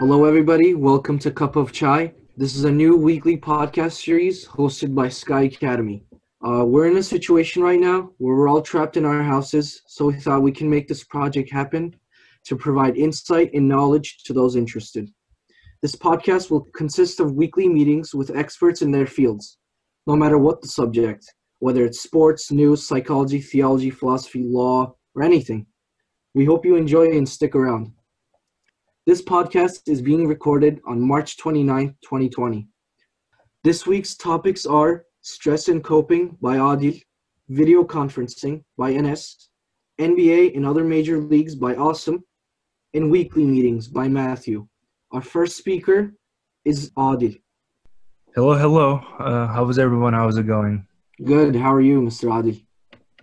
Hello, everybody. Welcome to Cup of Chai. This is a new weekly podcast series hosted by Sky Academy. Uh, we're in a situation right now where we're all trapped in our houses, so we thought we can make this project happen to provide insight and knowledge to those interested. This podcast will consist of weekly meetings with experts in their fields, no matter what the subject, whether it's sports, news, psychology, theology, philosophy, law, or anything. We hope you enjoy and stick around. This podcast is being recorded on March 29, 2020. This week's topics are Stress and Coping by Adil, Video Conferencing by NS, NBA and other major leagues by Asım, and Weekly Meetings by Matthew. Our first speaker is Adil. Hello, hello. Uh, how was everyone? How's it going? Good. How are you, Mr. Adil?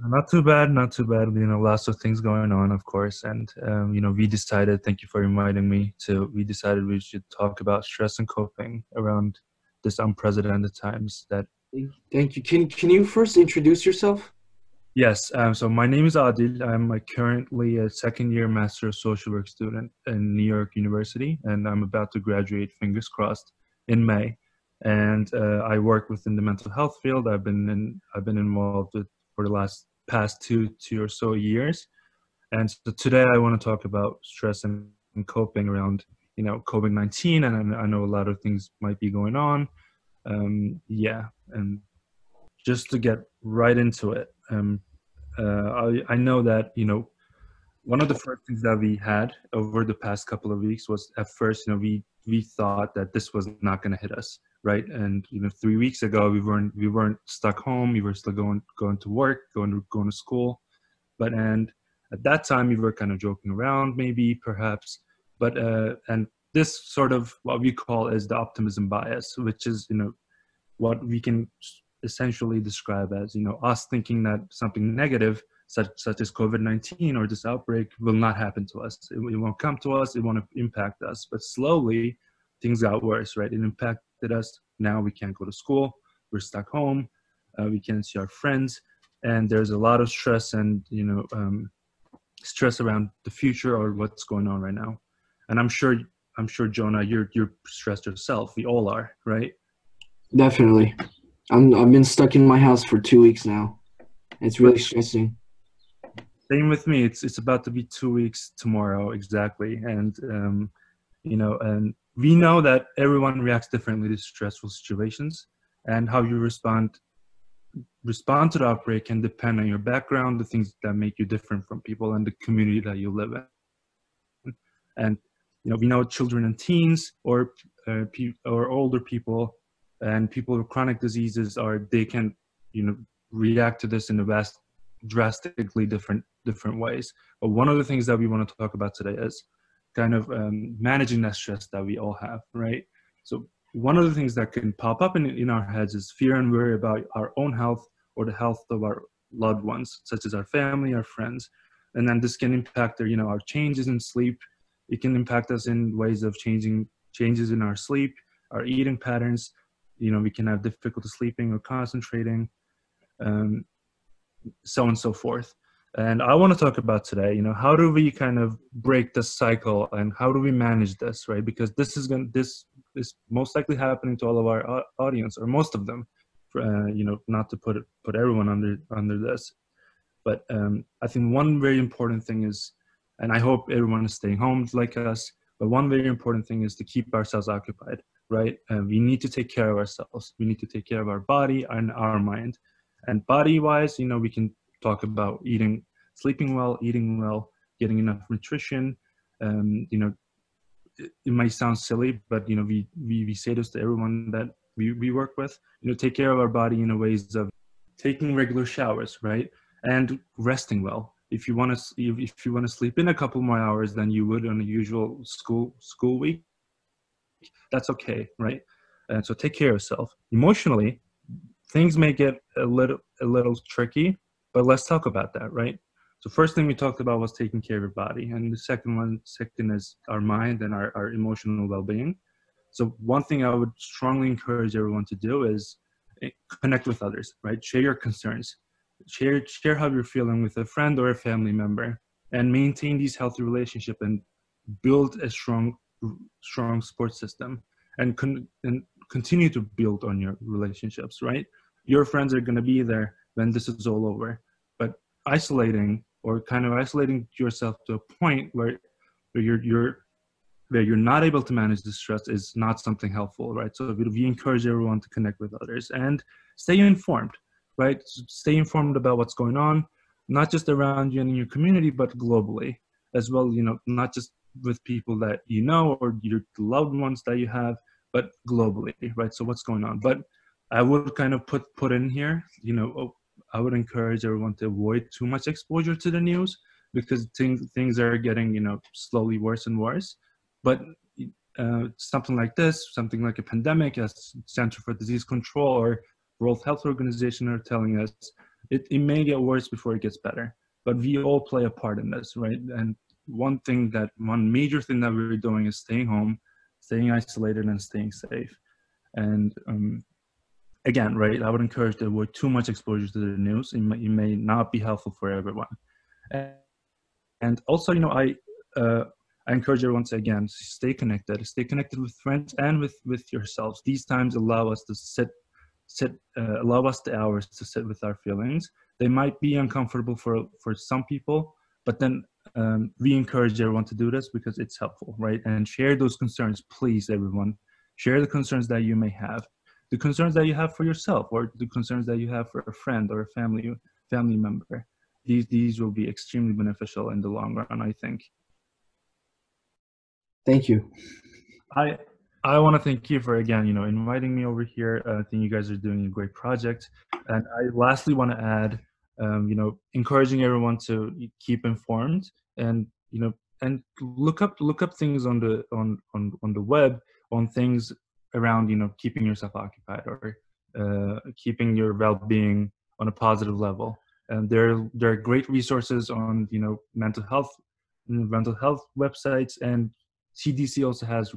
Not too bad, not too bad. You know, lots of things going on, of course. And, um, you know, we decided, thank you for inviting me to, we decided we should talk about stress and coping around this unprecedented times that. Thank you. Can, can you first introduce yourself? Yes. Um, so my name is Adil. I'm a currently a second year Master of Social Work student in New York University, and I'm about to graduate, fingers crossed, in May. And uh, I work within the mental health field. I've been in, I've been involved with for the last past two two or so years. And so today I want to talk about stress and, and coping around you know COVID nineteen, and I, I, know a lot of things might be going on. Um, yeah, and just to get right into it, um, uh, I, I know that you know one of the first things that we had over the past couple of weeks was at first you know we we thought that this was not going to hit us right? And you know, three weeks ago we weren't we weren't stuck home. We were still going going to work, going to going to school, but and at that time we were kind of joking around, maybe perhaps, but uh, and this sort of what we call is the optimism bias, which is you know what we can essentially describe as you know us thinking that something negative such such as covid-19 or this outbreak will not happen to us it, it won't come to us it won't impact us but slowly things got worse right it impacted us. Now we can't go to school. We're stuck home. Uh, we can't see our friends, and there's a lot of stress and you know um, stress around the future or what's going on right now. And I'm sure I'm sure Jonah, you're you're stressed yourself. We all are, right? Definitely. I'm I've been stuck in my house for two weeks now. It's really stressing. Same with me. It's it's about to be two weeks tomorrow exactly, and um, you know, and we know that everyone reacts differently to stressful situations and how you respond respond to the outbreak can depend on your background the things that make you different from people and the community that you live in and you know we know children and teens or uh, or older people and people with chronic diseases are they can you know react to this in a vast drastically different different ways but one of the things that we want to talk about today is kind of um, managing that stress that we all have, right? So one of the things that can pop up in, in our heads is fear and worry about our own health or the health of our loved ones, such as our family, our friends. And then this can impact our, you know, our changes in sleep. It can impact us in ways of changing changes in our sleep, our eating patterns. You know, we can have difficulty sleeping or concentrating, um, so and so forth. And I want to talk about today, you know, how do we kind of break the cycle and how do we manage this, right? Because this is going to, this is most likely happening to all of our audience or most of them. Uh, you know, not to put it, put everyone under under this, but um, I think one very important thing is, and I hope everyone is staying home like us. But one very important thing is to keep ourselves occupied, right? And we need to take care of ourselves. We need to take care of our body and our mind. And body wise, you know, we can talk about eating, sleeping well, eating well, getting enough nutrition. Um, you know, it, it, might sound silly, but you know, we, we we say this to everyone that we, we work with. You know, take care of our body in a ways of taking regular showers, right, and resting well. If you want to if you want to sleep in a couple more hours than you would on a usual school school week, that's okay, right? And so take care of yourself. Emotionally, things may get a little a little tricky but let's talk about that, right? So first thing we talked about was taking care of your body, and the second one, second is our mind and our, our emotional well-being. So one thing I would strongly encourage everyone to do is eh, connect with others, right? Share your concerns, share share how you're feeling with a friend or a family member, and maintain these healthy relationship and build a strong strong support system and, con- and continue to build on your relationships right? Your friends are going to be there when this is all over. But isolating or kind of isolating yourself to a point where, where you're you're where you're not able to manage the stress is not something helpful right? So we encourage everyone to connect with others and stay informed right? Stay informed about what's going on not just around you and in your community but globally as well you know not just with people that you know or your loved ones that you have but globally right? So what's going on? But i would kind of put put in here you know oh, i would encourage everyone to avoid too much exposure to the news because things things are getting you know slowly worse and worse. But uh, something like this something like a pandemic as center for disease control or world health organization are telling us it, it may get worse before it gets better. But we all play a part in this right? And one thing that one major thing that we're doing is staying home staying isolated and staying safe. And um, again right i would encourage to avoid too much exposure to the news it may, it may not be helpful for everyone. And, also you know i uh, i encourage everyone to again stay connected stay connected with friends and with with yourselves. These times allow us to sit sit uh, allow us the hours to sit with our feelings. They might be uncomfortable for for some people but then um, we encourage everyone to do this because it's helpful right? And share those concerns please everyone. Share the concerns that you may have. The concerns that you have for yourself or the concerns that you have for a friend or a family family member. These these will be extremely beneficial in the long run i think. Thank you. I I want to thank you for again, you know, inviting me over here. Uh, I think you guys are doing a great project, and I lastly want to add, um, you know, encouraging everyone to keep informed and you know and look up look up things on the on on on the web on things around you know keeping yourself occupied or uh, keeping your well-being on a positive level. And there there are great resources on you know mental health mental health websites and CDC also has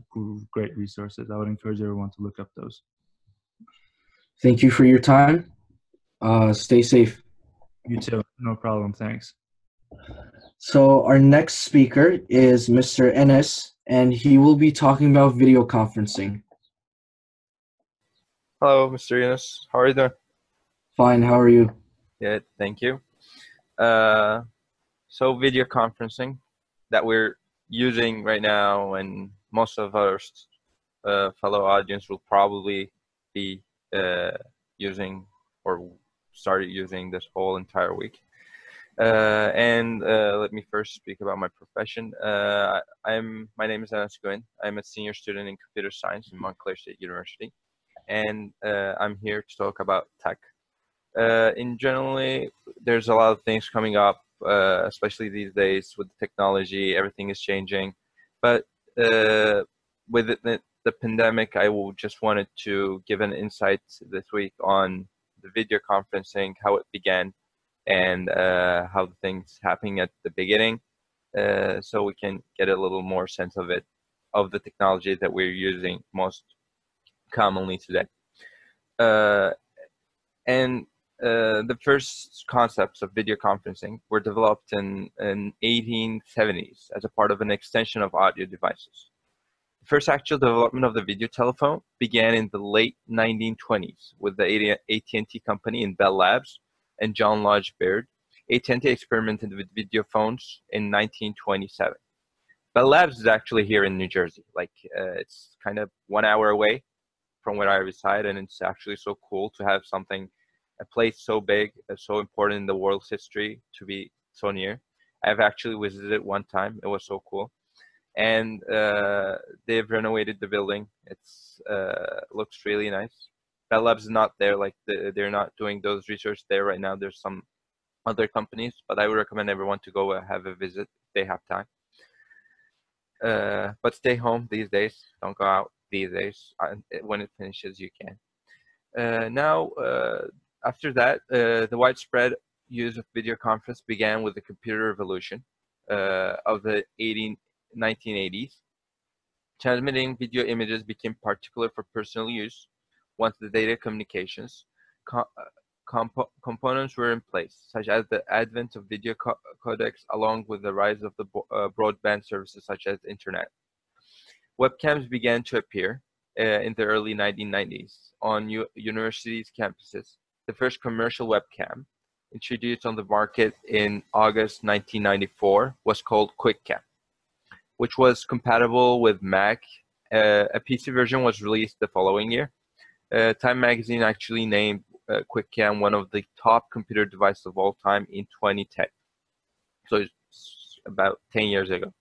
great resources. I would encourage everyone to look up those. Thank you for your time. Uh, stay safe. You too. No problem. Thanks. So our next speaker is Mr. Ennis, and he will be talking about video conferencing. Hello, Mr. Ennis. How are you doing? Fine. How are you? Good. Thank you. Uh, so video conferencing that we're using right now, and most of our uh, fellow audience will probably be uh, using or started using this whole entire week. Uh, and uh, let me first speak about my profession. Uh, I'm my name is Anas Gwyn. I'm a senior student in computer science in Montclair State University, and uh, I'm here to talk about tech. Uh, in generally, there's a lot of things coming up uh, especially these days with technology. Everything is changing, but uh, with the, the pandemic, I will just wanted to give an insight this week on the video conferencing, how it began, and uh, how the things happening at the beginning, uh, so we can get a little more sense of it, of the technology that we're using most commonly today. Uh, and uh, the first concepts of video conferencing were developed in, in 1870s as a part of an extension of audio devices. First actual development of the video telephone began in the late 1920s with the AT&T company in Bell Labs and John Logie Baird. AT&T experimented with video phones in 1927. Bell Labs is actually here in New Jersey. Like uh, it's kind of one hour away from where I reside, and it's actually so cool to have something a place so big, uh, so important in the world's history to be so near. I've actually visited it one time. It was so cool, and uh, they've renovated the building. It's uh, looks really nice. Bell Labs is not there. Like the, they're not doing those research there right now. There's some other companies, but I would recommend everyone to go have a visit if they have time. Uh, but stay home these days. Don't go out these days. Uh, when it finishes, you can. Uh, now, uh, after that, the widespread use of video conference began with the computer revolution uh, of the 18, 1980s. Transmitting video images became particular for personal use once the data communications co uh, compo components were in place, such as the advent of video co codecs along with the rise of the uh, broadband services such as internet. webcams began to appear uh, in the early 1990s on universities' campuses. The first commercial webcam introduced on the market in August 1994 was called QuickCam, which was compatible with Mac. Uh, a PC version was released the following year. Uh, Time magazine actually named uh, QuickCam one of the top computer devices of all time in 2010. So it's about 10 years ago.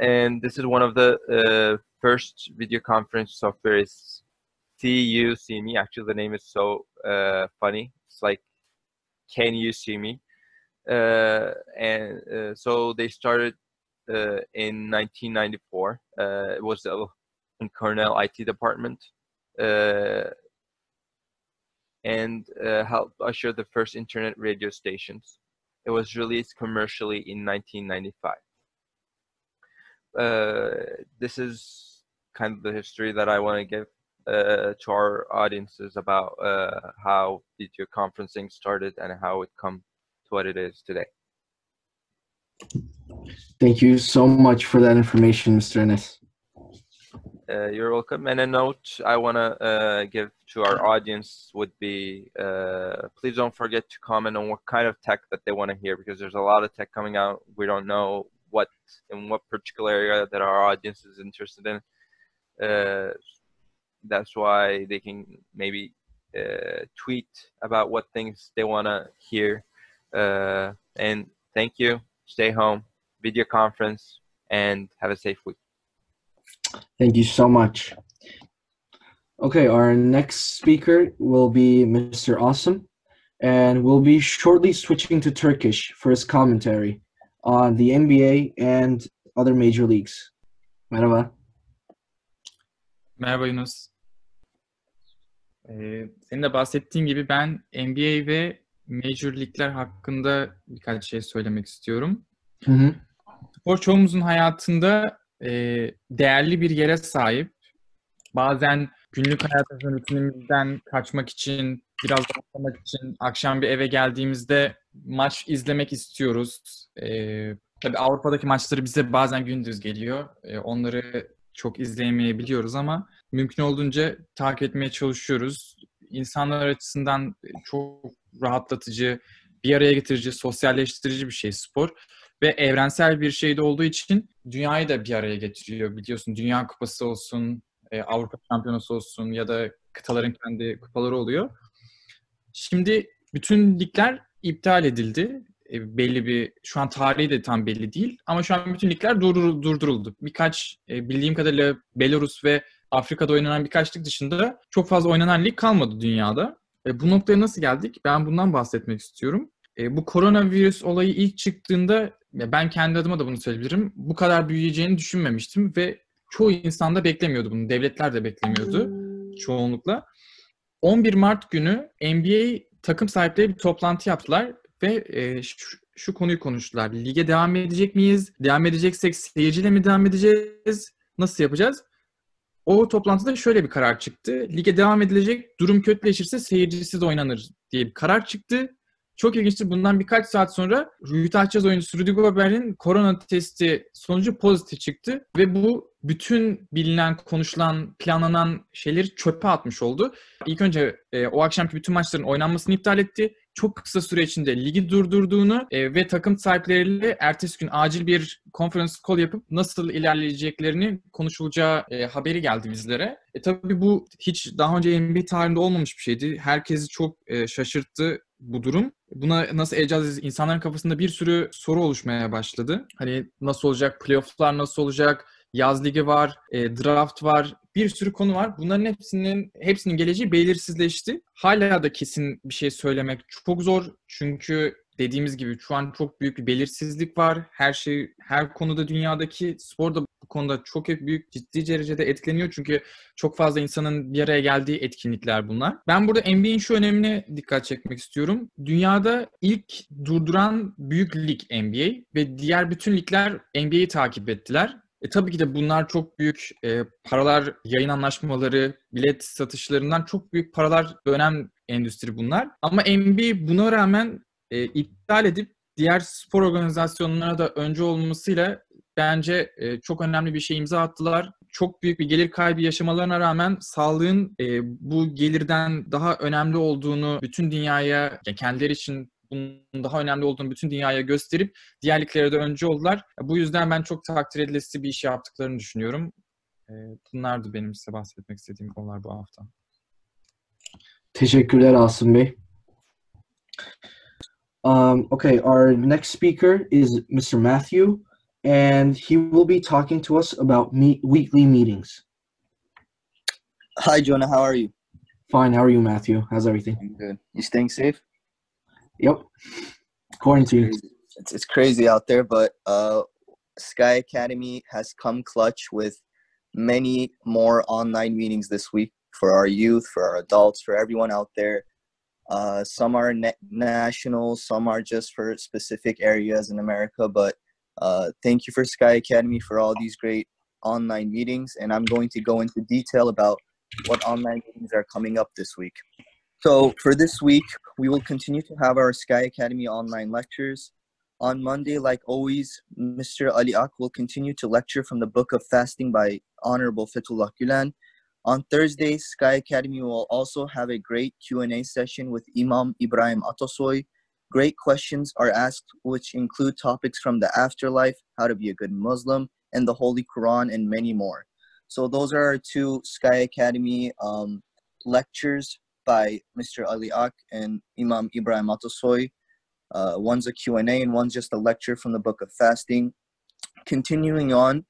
And this is one of the uh, first video conference software is CU-SeeMe. Actually, the name is so uh, funny. It's like Can You See Me? Uh, and so they started in 1994. Uh, it was uh, in Cornell IT department uh, and uh, helped usher the first internet radio stations. It was released commercially in 1995. Uh, this is kind of the history that I want to give uh, to our audiences about uh, how video conferencing started and how it come to what it is today. Thank you so much for that information, Mr. Ennis. Uh, you're welcome. And a note I want to uh, give to our audience would be uh, please don't forget to comment on what kind of tech that they want to hear because there's a lot of tech coming out. We don't know what in what particular area that our audience is interested in. Uh, that's why they can maybe uh, tweet about what things they want to hear. Uh, and thank you. Stay home, video conference, and have a safe week. Thank you so much. Okay, our next speaker will be Mr. Asım, and we'll be shortly switching to Turkish for his commentary on the NBA and other major leagues. Merhaba. Merhaba Yunus. Ee, senin de bahsettiğin gibi ben NBA ve Major Lig'ler hakkında birkaç şey söylemek istiyorum. Hı hı. Spor çoğumuzun hayatında e, değerli bir yere sahip. Bazen günlük hayatımızın rutinimizden kaçmak için, biraz rahatlamak için akşam bir eve geldiğimizde maç izlemek istiyoruz. E, tabii Avrupa'daki maçları bize bazen gündüz geliyor. E, onları çok izleyemeyebiliyoruz ama mümkün olduğunca takip etmeye çalışıyoruz. İnsanlar açısından çok rahatlatıcı, bir araya getirici, sosyalleştirici bir şey spor. Ve evrensel bir şey de olduğu için dünyayı da bir araya getiriyor. Biliyorsun Dünya Kupası olsun, e, Avrupa Şampiyonası olsun ya da kıtaların kendi kupaları oluyor. Şimdi bütün ligler iptal edildi. E, belli bir, şu an tarihi de tam belli değil. Ama şu an bütün ligler durdur, durduruldu. Birkaç, e, bildiğim kadarıyla Belarus ve Afrika'da oynanan birkaç lig dışında çok fazla oynanan lig kalmadı dünyada. E, bu noktaya nasıl geldik? Ben bundan bahsetmek istiyorum. E, bu koronavirüs olayı ilk çıktığında ya ben kendi adıma da bunu söyleyebilirim. Bu kadar büyüyeceğini düşünmemiştim ve çoğu insan da beklemiyordu bunu. Devletler de beklemiyordu çoğunlukla. 11 Mart günü NBA takım sahipleri bir toplantı yaptılar ve e, şu, şu konuyu konuştular. Lige devam edecek miyiz? Devam edeceksek seyirciyle mi devam edeceğiz? Nasıl yapacağız? O toplantıda şöyle bir karar çıktı. Lige devam edilecek, durum kötüleşirse seyircisiz oynanır diye bir karar çıktı. Çok ilginçtir. Bundan birkaç saat sonra Jazz oyuncusu Rudy Gobert'in korona testi sonucu pozitif çıktı. Ve bu bütün bilinen, konuşulan, planlanan şeyleri çöpe atmış oldu. İlk önce e, o akşamki bütün maçların oynanmasını iptal etti. Çok kısa süre içinde ligi durdurduğunu e, ve takım sahipleriyle ertesi gün acil bir konferans call yapıp nasıl ilerleyeceklerini konuşulacağı e, haberi geldi bizlere. E, tabii bu hiç daha önce NBA tarihinde olmamış bir şeydi. Herkesi çok e, şaşırttı bu durum. Buna nasıl edeceğiz? İnsanların kafasında bir sürü soru oluşmaya başladı. Hani nasıl olacak? Playoff'lar nasıl olacak? Yaz ligi var, e, draft var, bir sürü konu var. Bunların hepsinin hepsinin geleceği belirsizleşti. Hala da kesin bir şey söylemek çok zor. Çünkü dediğimiz gibi şu an çok büyük bir belirsizlik var. Her şey, her konuda dünyadaki spor da bu konuda çok büyük ciddi derecede etkileniyor. Çünkü çok fazla insanın bir araya geldiği etkinlikler bunlar. Ben burada NBA'in şu önemine dikkat çekmek istiyorum. Dünyada ilk durduran büyük lig NBA ve diğer bütün ligler NBA'yi takip ettiler. E, tabii ki de bunlar çok büyük e, paralar, yayın anlaşmaları, bilet satışlarından çok büyük paralar önem endüstri bunlar. Ama NBA buna rağmen e, iptal edip diğer spor organizasyonlarına da önce olmasıyla bence e, çok önemli bir şey imza attılar. Çok büyük bir gelir kaybı yaşamalarına rağmen sağlığın e, bu gelirden daha önemli olduğunu bütün dünyaya, yani kendileri için bunun daha önemli olduğunu bütün dünyaya gösterip diğerliklere de önce oldular. Bu yüzden ben çok takdir edilesi bir iş yaptıklarını düşünüyorum. E, bunlardı benim size bahsetmek istediğim konular bu hafta. Teşekkürler Asım Bey. Um, okay, our next speaker is Mr. Matthew, and he will be talking to us about meet, weekly meetings. Hi, Jonah. How are you? Fine, how are you, Matthew? How's everything? I'm good. You staying safe? Yep. Quarantine. It's, it's crazy out there, but uh, Sky Academy has come clutch with many more online meetings this week for our youth, for our adults, for everyone out there. Uh, some are na- national, some are just for specific areas in America. But uh, thank you for Sky Academy for all these great online meetings. And I'm going to go into detail about what online meetings are coming up this week. So, for this week, we will continue to have our Sky Academy online lectures. On Monday, like always, Mr. Ali Ak will continue to lecture from the Book of Fasting by Honorable Fethullah Gulen. On Thursday, Sky Academy will also have a great Q&A session with Imam Ibrahim Atosoy. Great questions are asked, which include topics from the afterlife, how to be a good Muslim, and the Holy Quran, and many more. So those are our two Sky Academy um, lectures by Mr. Ali Ak and Imam Ibrahim Atosoy. Uh, one's a Q&A and one's just a lecture from the Book of Fasting. Continuing on,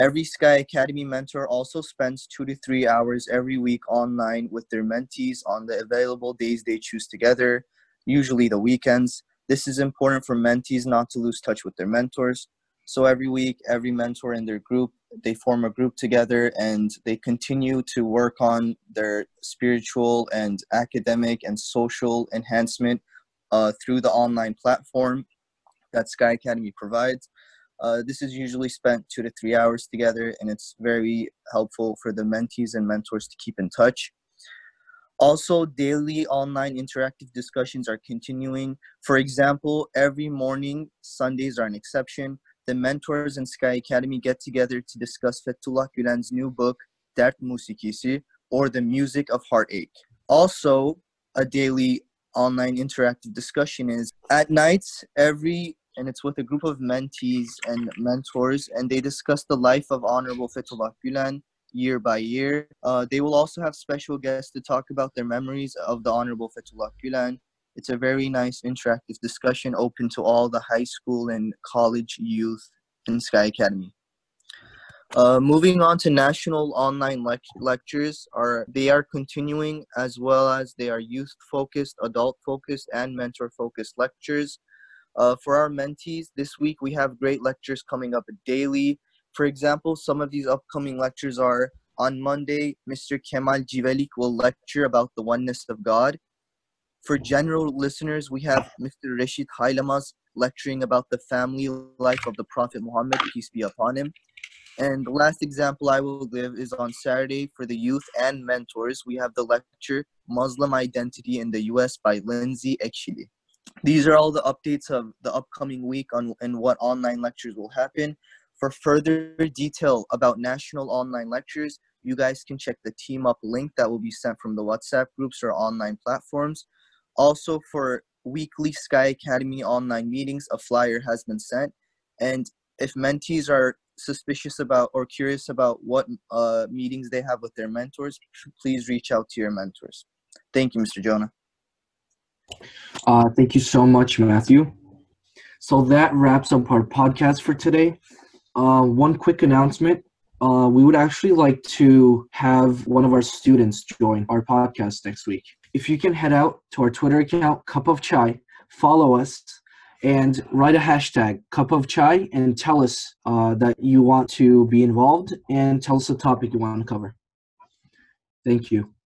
every Sky Academy mentor also spends two to three hours every week online with their mentees on the available days they choose together, usually the weekends. This is important for mentees not to lose touch with their mentors. So every week, every mentor in their group, they form a group together and they continue to work on their spiritual and academic and social enhancement uh, through the online platform that Sky Academy provides. Uh, this is usually spent two to three hours together, and it's very helpful for the mentees and mentors to keep in touch. Also, daily online interactive discussions are continuing. For example, every morning, Sundays are an exception. The mentors in Sky Academy get together to discuss Fethullah Gülen's new book, Dert Musikisi, or The Music of Heartache. Also, a daily online interactive discussion is at nights every and it's with a group of mentees and mentors and they discuss the life of honorable Fethullah Gülen year by year uh, they will also have special guests to talk about their memories of the honorable Fethullah Gülen it's a very nice interactive discussion open to all the high school and college youth in Sky Academy. Uh, moving on to national online lect- lectures are they are continuing as well as they are youth focused adult focused and mentor focused lectures. Uh, for our mentees this week we have great lectures coming up daily. For example some of these upcoming lectures are on monday mr kemal jivelik will lecture about the oneness of god for general listeners we have mr rashid Haylamaz lecturing about the family life of the prophet muhammad peace be upon him and the last example I will give is on Saturday for the youth and mentors. We have the lecture Muslim Identity in the US by Lindsay Ekshili. These are all the updates of the upcoming week on and what online lectures will happen. For further detail about national online lectures, you guys can check the team up link that will be sent from the WhatsApp groups or online platforms. Also, for weekly Sky Academy online meetings, a flyer has been sent. And if mentees are suspicious about or curious about what uh, meetings they have with their mentors, please reach out to your mentors. Thank you, Mr. Jonah. Uh, thank you so much, Matthew. So that wraps up our podcast for today. Uh, one quick announcement. Uh, we would actually like to have one of our students join our podcast next week. If you can head out to our Twitter account, Cup of Chai, follow us, and write a hashtag cup of chai and tell us uh, that you want to be involved and tell us the topic you want to cover. Thank you.